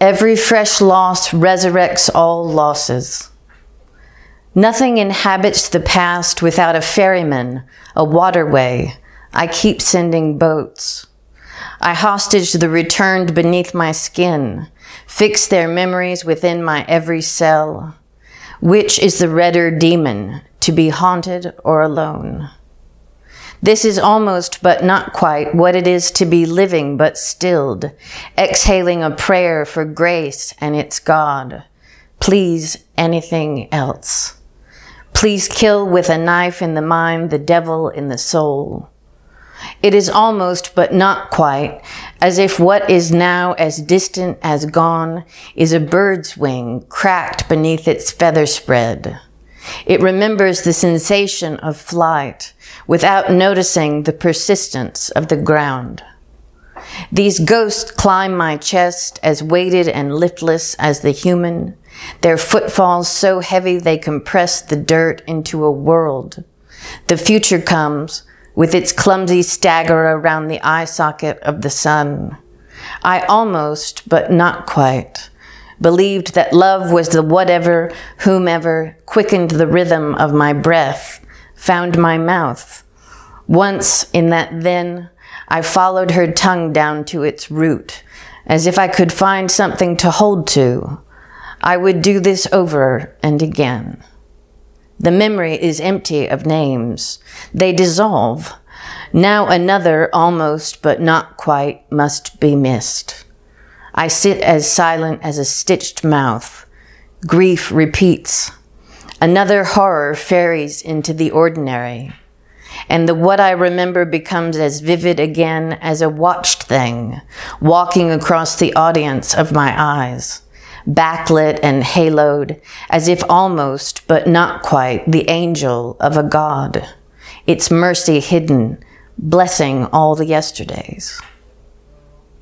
Every fresh loss resurrects all losses. Nothing inhabits the past without a ferryman, a waterway. I keep sending boats. I hostage the returned beneath my skin, fix their memories within my every cell. Which is the redder demon, to be haunted or alone? This is almost, but not quite, what it is to be living but stilled, exhaling a prayer for grace and its God. Please, anything else. Please kill with a knife in the mind the devil in the soul. It is almost, but not quite, as if what is now as distant as gone is a bird's wing cracked beneath its feather spread. It remembers the sensation of flight without noticing the persistence of the ground. These ghosts climb my chest as weighted and liftless as the human, their footfalls so heavy they compress the dirt into a world. The future comes with its clumsy stagger around the eye socket of the sun. I almost, but not quite, believed that love was the whatever, whomever quickened the rhythm of my breath, found my mouth. Once in that then, I followed her tongue down to its root, as if I could find something to hold to. I would do this over and again. The memory is empty of names. They dissolve. Now another, almost but not quite, must be missed. I sit as silent as a stitched mouth. Grief repeats. Another horror ferries into the ordinary. And the what I remember becomes as vivid again as a watched thing, walking across the audience of my eyes backlit and haloed, as if almost, but not quite, the angel of a God, its mercy hidden, blessing all the yesterdays.